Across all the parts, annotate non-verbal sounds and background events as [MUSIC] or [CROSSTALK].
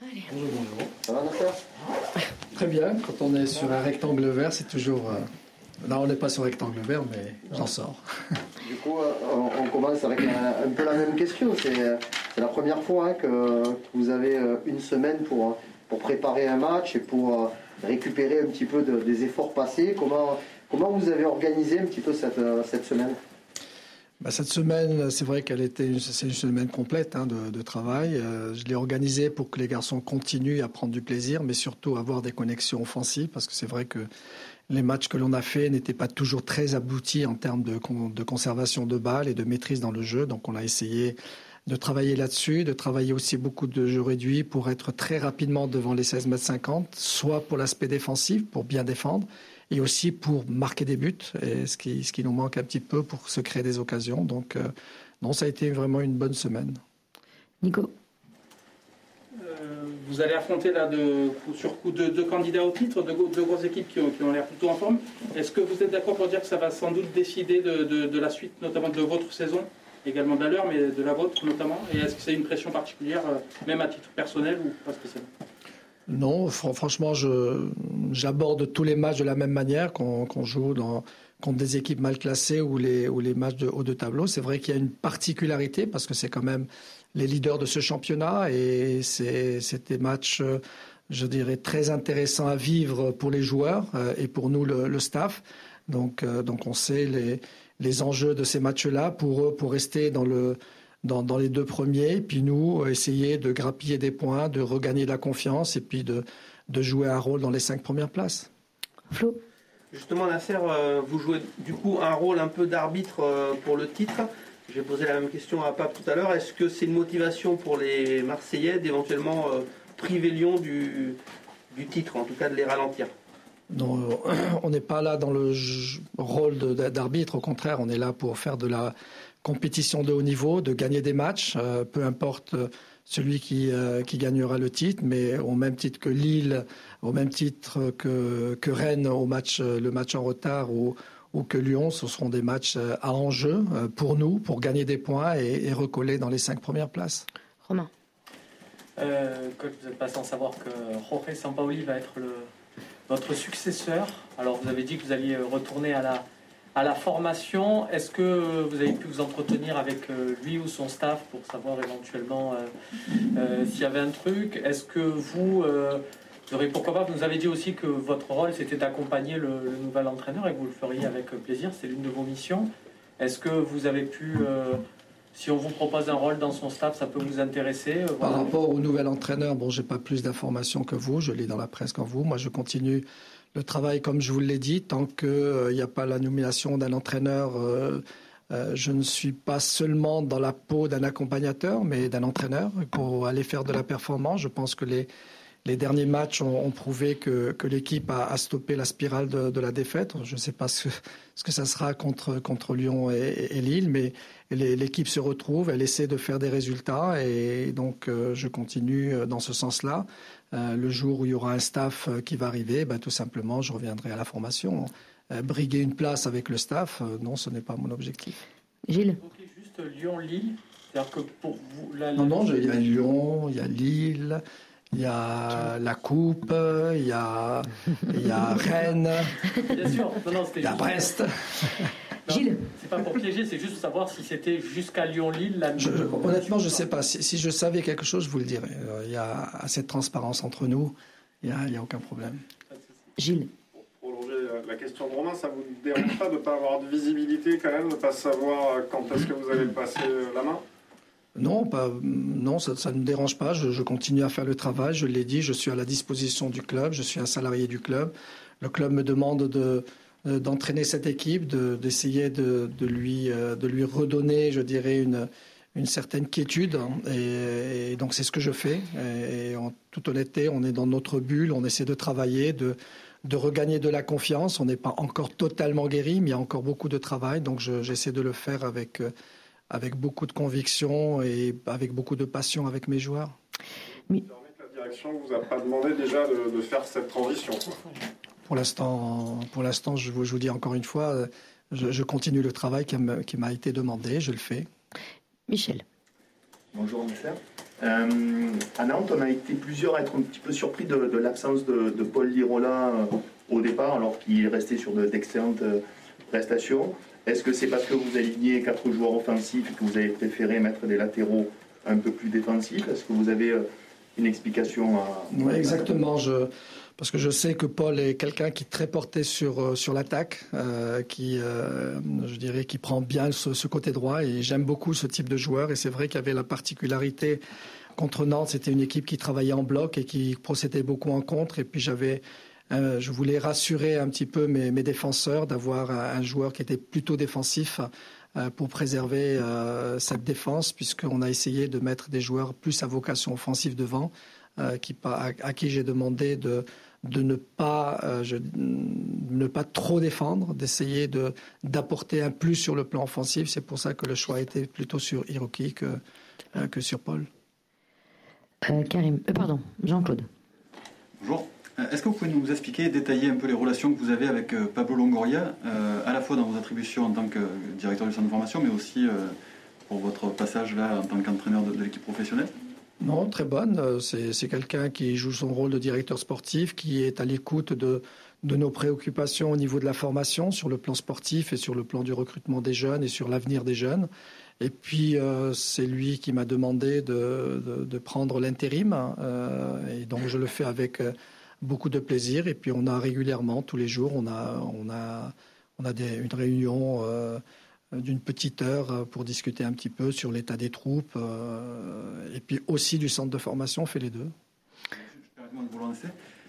Bonjour, bonjour. Ça va, Nasser Très bien. Quand on est sur un rectangle vert, c'est toujours. euh, Là, on n'est pas sur rectangle vert, mais j'en sors. Du coup, euh, on commence avec un, peu la même question. C'est euh, la première fois hein, que, vous avez euh, une semaine pour, euh, pour préparer un match et pour euh, récupérer un petit peu de- des efforts passés. Comment, comment vous avez organisé un petit peu cette, euh, cette semaine? Bah, cette semaine, c'est vrai qu'elle était une, c'est une semaine complète hein, de, travail. Euh, je l'ai organisée pour que les garçons continuent à prendre du plaisir, mais surtout avoir des connexions offensives, parce que c'est vrai que les matchs que l'on a faits n'étaient pas toujours très aboutis en termes de, de conservation de balles et de maîtrise dans le jeu. Donc on a essayé de travailler là-dessus, de travailler aussi beaucoup de jeux réduits pour être très rapidement devant les 16 mètres 50, soit pour l'aspect défensif, pour bien défendre, et aussi pour marquer des buts, et ce, qui, ce qui nous manque un petit peu pour se créer des occasions. Donc, euh, non, ça a été vraiment une bonne semaine. Nico Euh, vous allez affronter là de, coup sur coup deux, deux candidats au titre, deux, gros- deux grosses équipes qui ont, qui ont l'air plutôt en forme. Est-ce que vous êtes d'accord pour dire que ça va sans doute décider de, de- de la suite, notamment de votre saison, également de la leur, mais de la vôtre notamment? Et est-ce que c'est une pression particulière, euh, même à titre personnel ou pas spécialement? Non, fran- franchement, j'aborde tous les matchs de la même manière qu'on, joue dans, contre des équipes mal classées ou les, ou les matchs de haut de tableau. C'est vrai qu'il y a une particularité parce que c'est quand même les leaders de ce championnat et c'est, des matchs, je dirais, très intéressants à vivre pour les joueurs euh, et pour nous, le, le staff. Donc, euh, donc on sait les, les enjeux de ces matchs-là pour pour rester dans le, dans, dans les deux premiers, puis nous, essayer de grappiller des points, de regagner de la confiance et puis de, de jouer un rôle dans les cinq premières places. Flo? Justement, Nasser, euh, vous jouez du coup un rôle un peu d'arbitre euh, pour le titre. J'ai posé la même question à Pape tout à l'heure. Est-ce que c'est une motivation pour les Marseillais d'éventuellement euh, priver Lyon du, du titre, en tout cas de les ralentir? Non, [CLEARS THROAT] on n'est pas là dans le rôle d'arbitre, au contraire, on est là pour faire de la compétition de haut niveau, de gagner des matchs, euh, peu importe euh, celui qui, euh, qui gagnera le titre, mais au même titre que Lille, au même titre que, que Rennes au match, le match en retard ou, ou que Lyon, ce seront des matchs à enjeu pour nous, pour gagner des points et, et recoller dans les cinq premières places. Romain Euh, coach, vous n'êtes pas sans savoir que Jorge Sampaoli va être le, votre successeur. Alors, vous avez dit que vous alliez retourner à la, à la formation. Est-ce que vous avez pu vous entretenir avec euh, lui ou son staff pour savoir éventuellement euh, euh, s'il y avait un truc? Est-ce que vous, vous aurez pourquoi pas Vous nous avez dit aussi que votre rôle c'était d'accompagner le, le nouvel entraîneur et que vous le feriez avec plaisir. C'est l'une de vos missions. Est-ce que vous avez pu si on vous propose un rôle dans son staff, ça peut vous intéresser Par rapport au nouvel entraîneur, bon, j'ai pas plus d'informations que vous. Je lis dans la presse qu'en vous. Moi, je continue le travail comme je vous l'ai dit. Tant qu'il n'y a pas la nomination d'un entraîneur, euh, euh, je ne suis pas seulement dans la peau d'un accompagnateur, mais d'un entraîneur pour aller faire de la performance. Je pense que les, les derniers matchs ont, prouvé que, que l'équipe a, stoppé la spirale de, la défaite. Je ne sais pas ce, ce que ça sera contre, contre Lyon et, et Lille, mais l'équipe se retrouve, elle essaie de faire des résultats et donc euh, je continue euh, dans ce sens-là. Euh, le jour où il y aura un staff qui va arriver, ben, tout simplement, je reviendrai à la formation. Briguer une place avec le staff, non, ce n'est pas mon objectif. Gilles juste Lyon-Lille. C'est-à-dire que pour vous, la, Non, non, je- il y a Lyon, il y a Lille, il y a la Coupe, il y a, il y a Rennes, bien sûr, non, non, il y a Brest. [LAUGHS] Gilles C'est pas pour piéger, c'est juste pour savoir si c'était jusqu'à Lyon-Lille. La... Je- honnêtement, je ne sais pas. Si, si je savais quelque chose, je vous le dirais. Euh, Il y a assez de transparence entre nous. Il n'y a, il y a aucun problème. Gilles Pour prolonger la question de Romain, ça vous dérange pas de ne pas avoir de visibilité quand même, de ne pas savoir euh, quand est-ce que vous allez passer euh, la main? Non, pas, non, ça, ça ne me dérange pas. Je, je continue à faire le travail. Je l'ai dit, je suis à la disposition du club. Je suis un salarié du club. Le club me demande de euh, d'entraîner cette équipe, de- d'essayer de, de lui euh, de lui redonner, je dirais une une certaine quiétude. hein. Et, et donc c'est ce que je fais. Et, et en toute honnêteté, on est dans notre bulle. On essaie de travailler, de de regagner de la confiance. On n'est pas encore totalement guéri, mais il y a encore beaucoup de travail. Donc je- j'essaie de le faire avec euh, avec beaucoup de conviction et avec beaucoup de passion avec mes joueurs. Que la direction ne vous a pas demandé déjà de, de faire cette transition. quoi. Pour l'instant, pour l'instant, je vous, je vous dis encore une fois, euh, je, je continue le travail qui m'a été demandé, je le fais. Michel Bonjour, Nasser. à Nantes, on a été plusieurs à être un petit peu surpris de, l'absence de, Paul Lirola au départ, alors qu'il est resté sur d'excellentes prestations. Est-ce que c'est parce que vous alignez quatre joueurs offensifs que vous avez préféré mettre des latéraux un peu plus défensifs? Est-ce que vous avez une explication à... Oui, exactement. Parce que je sais que Paul est quelqu'un qui est très porté sur, euh, sur l'attaque, euh, qui, euh, je dirais, qui prend bien ce, côté droit. Et j'aime beaucoup ce type de joueur. Et c'est vrai qu'il y avait la particularité contre Nantes, c'était une équipe qui travaillait en bloc et qui procédait beaucoup en contre. Et puis j'avais, je voulais rassurer un petit peu mes défenseurs d'avoir un, joueur qui était plutôt défensif pour préserver cette défense, puisqu'on a essayé de mettre des joueurs plus à vocation offensive devant, qui, à qui j'ai demandé de de ne pas, euh, ne pas trop défendre, d'essayer de, d'apporter un plus sur le plan offensif. C'est pour ça que le choix a été plutôt sur Hiroki que, euh, que sur Paul. Euh, Karim, pardon, Jean-Claude. Bonjour. Est-ce que vous pouvez nous expliquer, détailler un peu les relations que vous avez avec Pablo Longoria, à la fois dans vos attributions en tant que directeur du centre de formation, mais aussi pour votre passage là en tant qu'entraîneur de l'équipe professionnelle? Non, très bonne. Euh, c'est quelqu'un qui joue son rôle de directeur sportif, qui est à l'écoute de, nos préoccupations au niveau de la formation sur le plan sportif et sur le plan du recrutement des jeunes et sur l'avenir des jeunes. Et puis, euh, c'est lui qui m'a demandé de, prendre l'intérim. Euh, et donc, je le fais avec beaucoup de plaisir. Et puis, on a régulièrement, tous les jours, on a, on a, on a des, une réunion euh, d'une petite heure euh, pour discuter un petit peu sur l'état des troupes euh, et puis aussi du centre de formation, on fait les deux.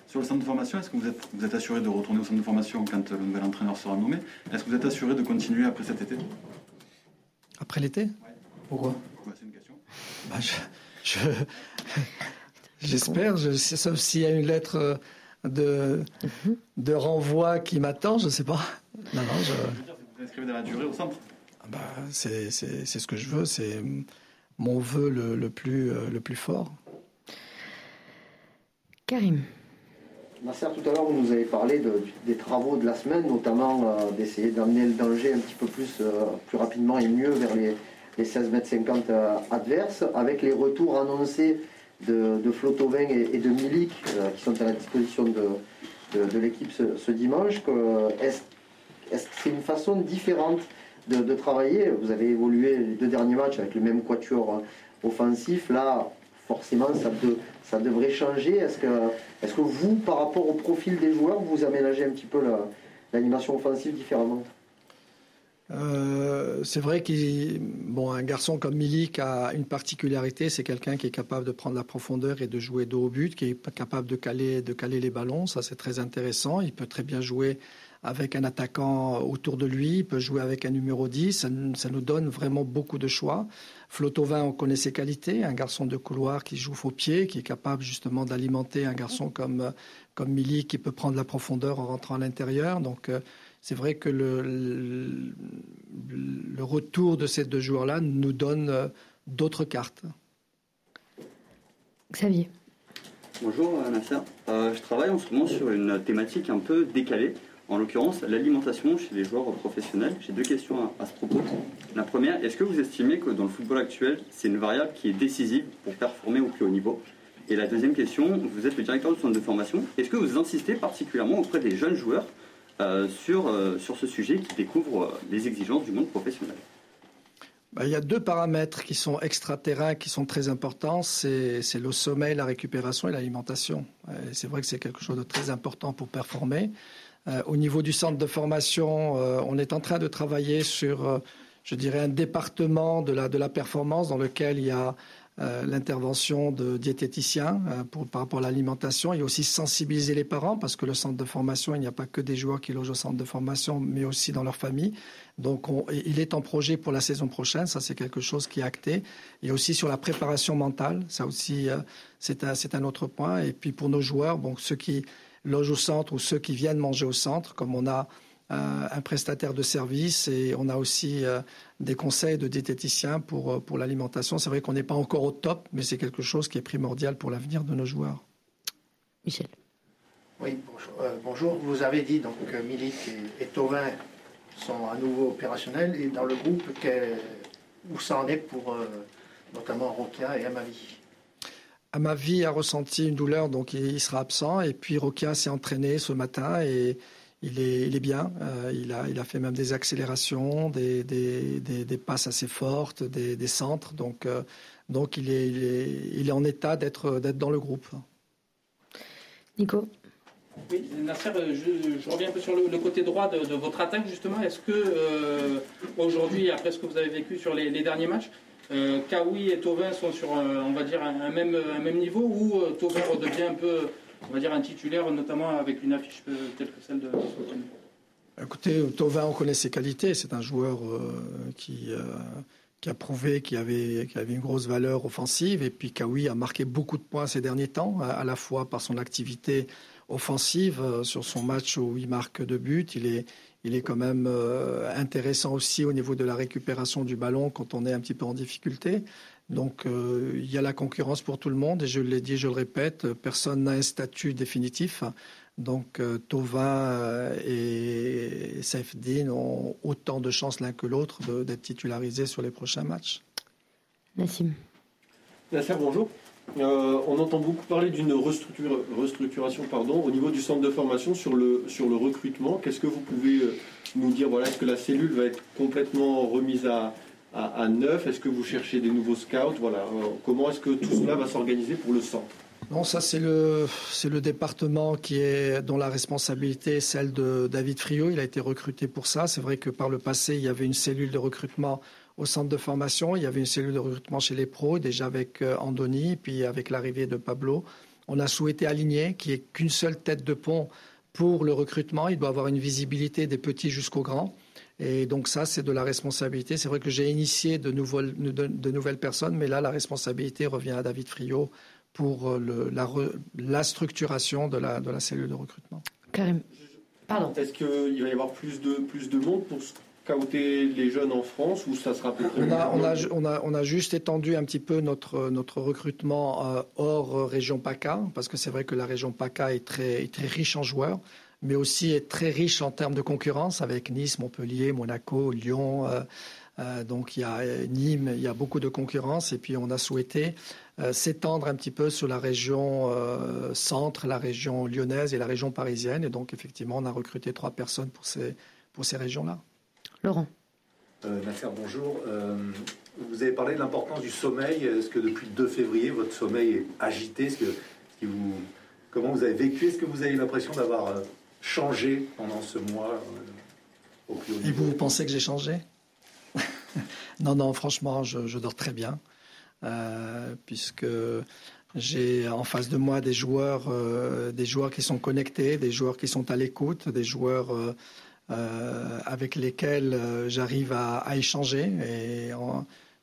Sur le centre de formation, est-ce que vous êtes, vous êtes assuré de retourner au centre de formation quand le nouvel entraîneur sera nommé? Est-ce que vous êtes assuré de continuer après cet été? Après l'été? Pourquoi? C'est une question. Bah, j'espère, sauf s'il y a une lettre de, mhm. de renvoi qui m'attend, je ne sais pas. Non, non, je... Vous inscrivez dans la durée au centre? Bah, c'est, ce que je veux, c'est mon vœu le, plus, euh, le plus fort. Karim. Nasser, tout à l'heure, vous nous avez parlé des travaux de la semaine, notamment euh, d'essayer d'amener le danger un petit peu plus, euh, plus rapidement et mieux vers les, 16 mètres 50 adverses, avec les retours annoncés de, de Flotovin et, de Milik, qui sont à la disposition de, de, l'équipe ce, dimanche. est-ce, est-ce que c'est une façon différente de, travailler? Vous avez évolué les deux derniers matchs avec le même quatuor euh, offensif. Là, forcément, ça, devrait changer. Est-ce que, est que vous, par rapport au profil des joueurs, vous aménagez un petit peu l'animation offensive différemment? Euh, c'est vrai qu'un garçon comme Milik a une particularité, c'est quelqu'un qui est capable de prendre la profondeur et de jouer dos au but, qui est capable de caler, de caler les ballons. Ça, c'est très intéressant. Il peut très bien jouer avec un attaquant autour de lui, il peut jouer avec un numéro 10, ça, nous donne vraiment beaucoup de choix. Flotovin, on connaît ses qualités, un garçon de couloir qui joue faux pied, qui est capable justement d'alimenter un garçon comme, comme Mili qui peut prendre la profondeur en rentrant à l'intérieur. Donc euh, c'est vrai que le, le, retour de ces deux joueurs-là nous donne euh, d'autres cartes. Xavier. Bonjour Nasser. Euh, je travaille en ce moment sur une thématique un peu décalée en l'occurrence l'alimentation chez les joueurs professionnels. J'ai deux questions à, ce propos. La première, est-ce que vous estimez que dans le football actuel, c'est une variable qui est décisive pour performer au plus haut niveau? Et la deuxième question, vous êtes le directeur du centre de formation. Est-ce que vous insistez particulièrement auprès des jeunes joueurs euh, sur, euh, sur ce sujet qui découvrent euh, les exigences du monde professionnel bah, il y a deux paramètres qui sont extraterrains, qui sont très importants. C'est le sommeil, la récupération et l'alimentation. C'est vrai que c'est quelque chose de très important pour performer. Euh, au niveau du centre de formation, euh, on est en train de travailler sur, euh, je dirais, un département de la, de la performance dans lequel il y a l'intervention de diététiciens pour, par rapport à l'alimentation et aussi sensibiliser les parents parce que le centre de formation, il n'y a pas que des joueurs qui logent au centre de formation, mais aussi dans leur famille. Donc, il est en projet pour la saison prochaine. Ça, c'est quelque chose qui est acté. Et aussi sur la préparation mentale. Ça aussi, c'est un, un, autre point. Et puis pour nos joueurs, bon, ceux qui logent au centre ou ceux qui viennent manger au centre, comme on a euh, un prestataire de service et on a aussi euh, des conseils de diététiciens pour, euh, pour l'alimentation. C'est vrai qu'on n'est pas encore au top, mais c'est quelque chose qui est primordial pour l'avenir de nos joueurs. Michel. Oui, bonjour. Vous avez dit donc que Milik et, Tovin sont à nouveau opérationnels et dans le groupe, où ça en est pour notamment Rokia et Amavi? Amavi a ressenti une douleur, donc il, sera absent. Et puis Rokia s'est entraîné ce matin et il est, il est bien. Euh, il, a, il a fait même des accélérations, des, des, des, passes assez fortes, des, centres. Donc, euh, donc il, est, il, est, il est en état d'être dans le groupe. Nico oui, Nasser, je, reviens un peu sur le, côté droit de, votre attaque, justement. Est-ce que euh, aujourd'hui, après ce que vous avez vécu sur les, derniers matchs, euh, Kawi et Tovin sont sur, on va dire, un, même, un même niveau ou euh, Tovin redevient un peu, on va dire, un titulaire, notamment avec une affiche telle que celle de Écoutez, Tovin, on connaît ses qualités. C'est un joueur qui qui a prouvé qu'il avait, avait, une grosse valeur offensive. Et puis Kawi a marqué beaucoup de points ces derniers temps, à, la fois par son activité offensive euh, sur son match où il marque deux buts. Il est, il est quand même euh, intéressant aussi au niveau de la récupération du ballon quand on est un petit peu en difficulté. Donc euh, il y a la concurrence pour tout le monde et je l'ai dit, je le répète, personne n'a un statut définitif. Donc Tova et Saifdin ont autant de chances l'un que l'autre d'être titularisés sur les prochains matchs. Nassim. Nasser, bonjour. Euh, on entend beaucoup parler d'une restructuration pardon, au niveau du centre de formation sur le, recrutement. Qu'est-ce que vous pouvez euh, nous dire voilà, Est-ce que la cellule va être complètement remise à, neuf? Est-ce que vous cherchez des nouveaux scouts? Voilà. Euh, comment est-ce que tout cela va s'organiser pour le centre? Non, ça c'est le c'est le département qui est dont la responsabilité est celle de David Friot. Il a été recruté pour ça. C'est vrai que par le passé, il y avait une cellule de recrutement au centre de formation. Il y avait une cellule de recrutement chez les pros, déjà avec euh, Andoni, puis avec l'arrivée de Pablo. On a souhaité aligner qu'il n'y ait qu'une seule tête de pont pour le recrutement. Il doit avoir une visibilité des petits jusqu'aux grands. Et donc ça, c'est de la responsabilité. C'est vrai que j'ai initié de, de, nouvelles personnes, mais là, la responsabilité revient à David Friot pour euh, le, la, la, structuration de la, de la cellule de recrutement. Karim, pardon. Est-ce qu'il va y avoir plus de, plus de monde pour scouter les jeunes en France ou ça sera peut-être on a, on, a, on, a, on a, juste étendu un petit peu notre, notre recrutement euh, hors région PACA, parce que c'est vrai que la région PACA est très, très riche en joueurs, mais aussi est très riche en termes de concurrence avec Nice, Montpellier, Monaco, Lyon. Euh, euh, donc il y a Nîmes, il y a beaucoup de concurrence et puis on a souhaité s'étendre un petit peu sur la région centre, la région lyonnaise et la région parisienne. Et donc effectivement, on a recruté trois personnes pour ces, pour ces régions-là. Laurent. Euh, bonjour. Euh, vous avez parlé de l'importance du sommeil. Est-ce que depuis le 2 février, votre sommeil est agité? Que, vous, Comment vous avez vécu? Est-ce que vous avez l'impression d'avoir euh, changé pendant ce mois euh, au plus haut Et vous, pensez que j'ai changé? [LAUGHS] Non, non, franchement, je, dors très bien. puisque j'ai en face de moi des joueurs, des joueurs qui sont connectés, des joueurs qui sont à l'écoute, des joueurs euh, avec lesquels euh, j'arrive à, échanger. Et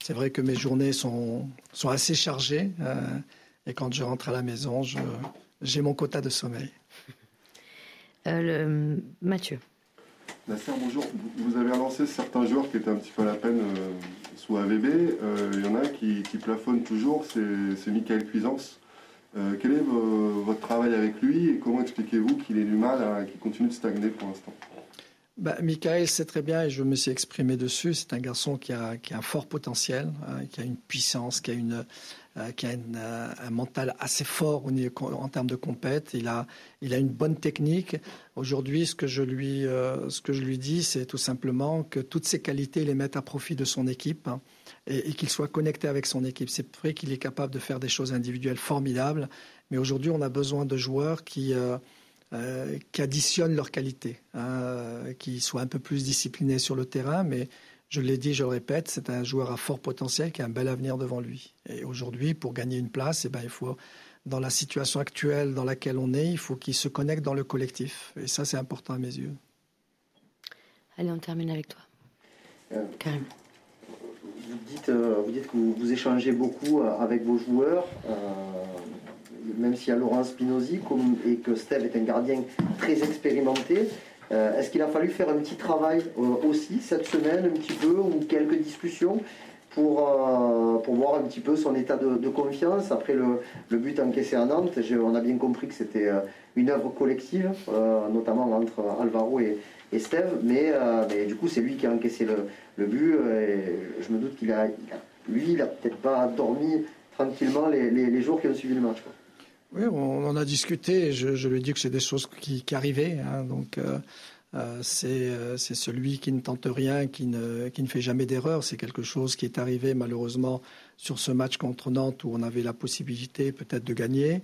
c'est vrai que mes journées sont, sont assez chargées. Euh, et quand je rentre à la maison, j'ai mon quota de sommeil. Le, Mathieu. Nasser, bonjour. Vous avez annoncé certains joueurs qui étaient un petit peu à la peine sous AVB. Il y en a un qui, qui plafonne toujours, c'est Michael Cuisance. quel est votre travail avec lui et comment expliquez-vous qu'il ait du mal, qu'il continue de stagner pour l'instant? Bah, Michael sait très bien, et je me suis exprimé dessus, c'est un garçon qui a, qui a, un fort potentiel, hein, qui a une puissance, qui a, une, euh, qui a euh, un mental assez fort en termes de compète. Il a, il a une bonne technique. Aujourd'hui, ce, que je lui, euh, ce que je lui dis, c'est tout simplement que toutes ses qualités, il les mette à profit de son équipe hein, et, et qu'il soit connecté avec son équipe. C'est vrai qu'il est capable de faire des choses individuelles formidables, mais aujourd'hui, on a besoin de joueurs qui... Euh, qui additionnent leurs qualités, hein, qui soient un peu plus disciplinés sur le terrain, mais je l'ai dit, je le répète, c'est un joueur à fort potentiel qui a un bel avenir devant lui. Et aujourd'hui, pour gagner une place, eh ben, il faut, dans la situation actuelle dans laquelle on est, il faut qu'il se connecte dans le collectif. Et ça, c'est important à mes yeux. Allez, on termine avec toi. Euh, Karim. Vous dites, euh, vous dites que vous, échangez beaucoup avec vos joueurs même s'il y a Laurent Spinozzi et que Steve est un gardien très expérimenté, euh, est-ce qu'il a fallu faire un petit travail euh, aussi cette semaine, un petit peu, ou quelques discussions pour, euh, pour voir un petit peu son état de, confiance après le, but encaissé à Nantes? On a bien compris que c'était une œuvre collective, notamment entre Alvaro et, Steve, mais, mais, du coup c'est lui qui a encaissé le, le but et je me doute qu'il a, lui il a peut-être pas dormi tranquillement les, jours qui ont suivi le match. Oui, on en a discuté. Je, lui ai dit que c'est des choses qui, arrivaient. Hein, donc, euh, euh, c'est celui qui ne tente rien, qui ne, fait jamais d'erreur. C'est quelque chose qui est arrivé malheureusement sur ce match contre Nantes où on avait la possibilité peut-être de gagner.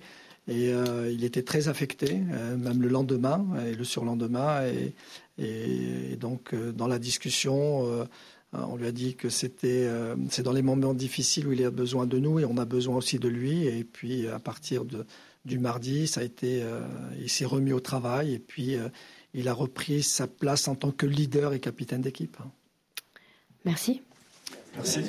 Et il était très affecté, même le lendemain et le surlendemain. Et, et, donc, dans la discussion, euh, on lui a dit que c'était euh, c'est dans les moments difficiles où il a besoin de nous et on a besoin aussi de lui. Et puis à partir de, du mardi, ça a été, euh, il s'est remis au travail et puis il a repris sa place en tant que leader et capitaine d'équipe. Merci. Merci.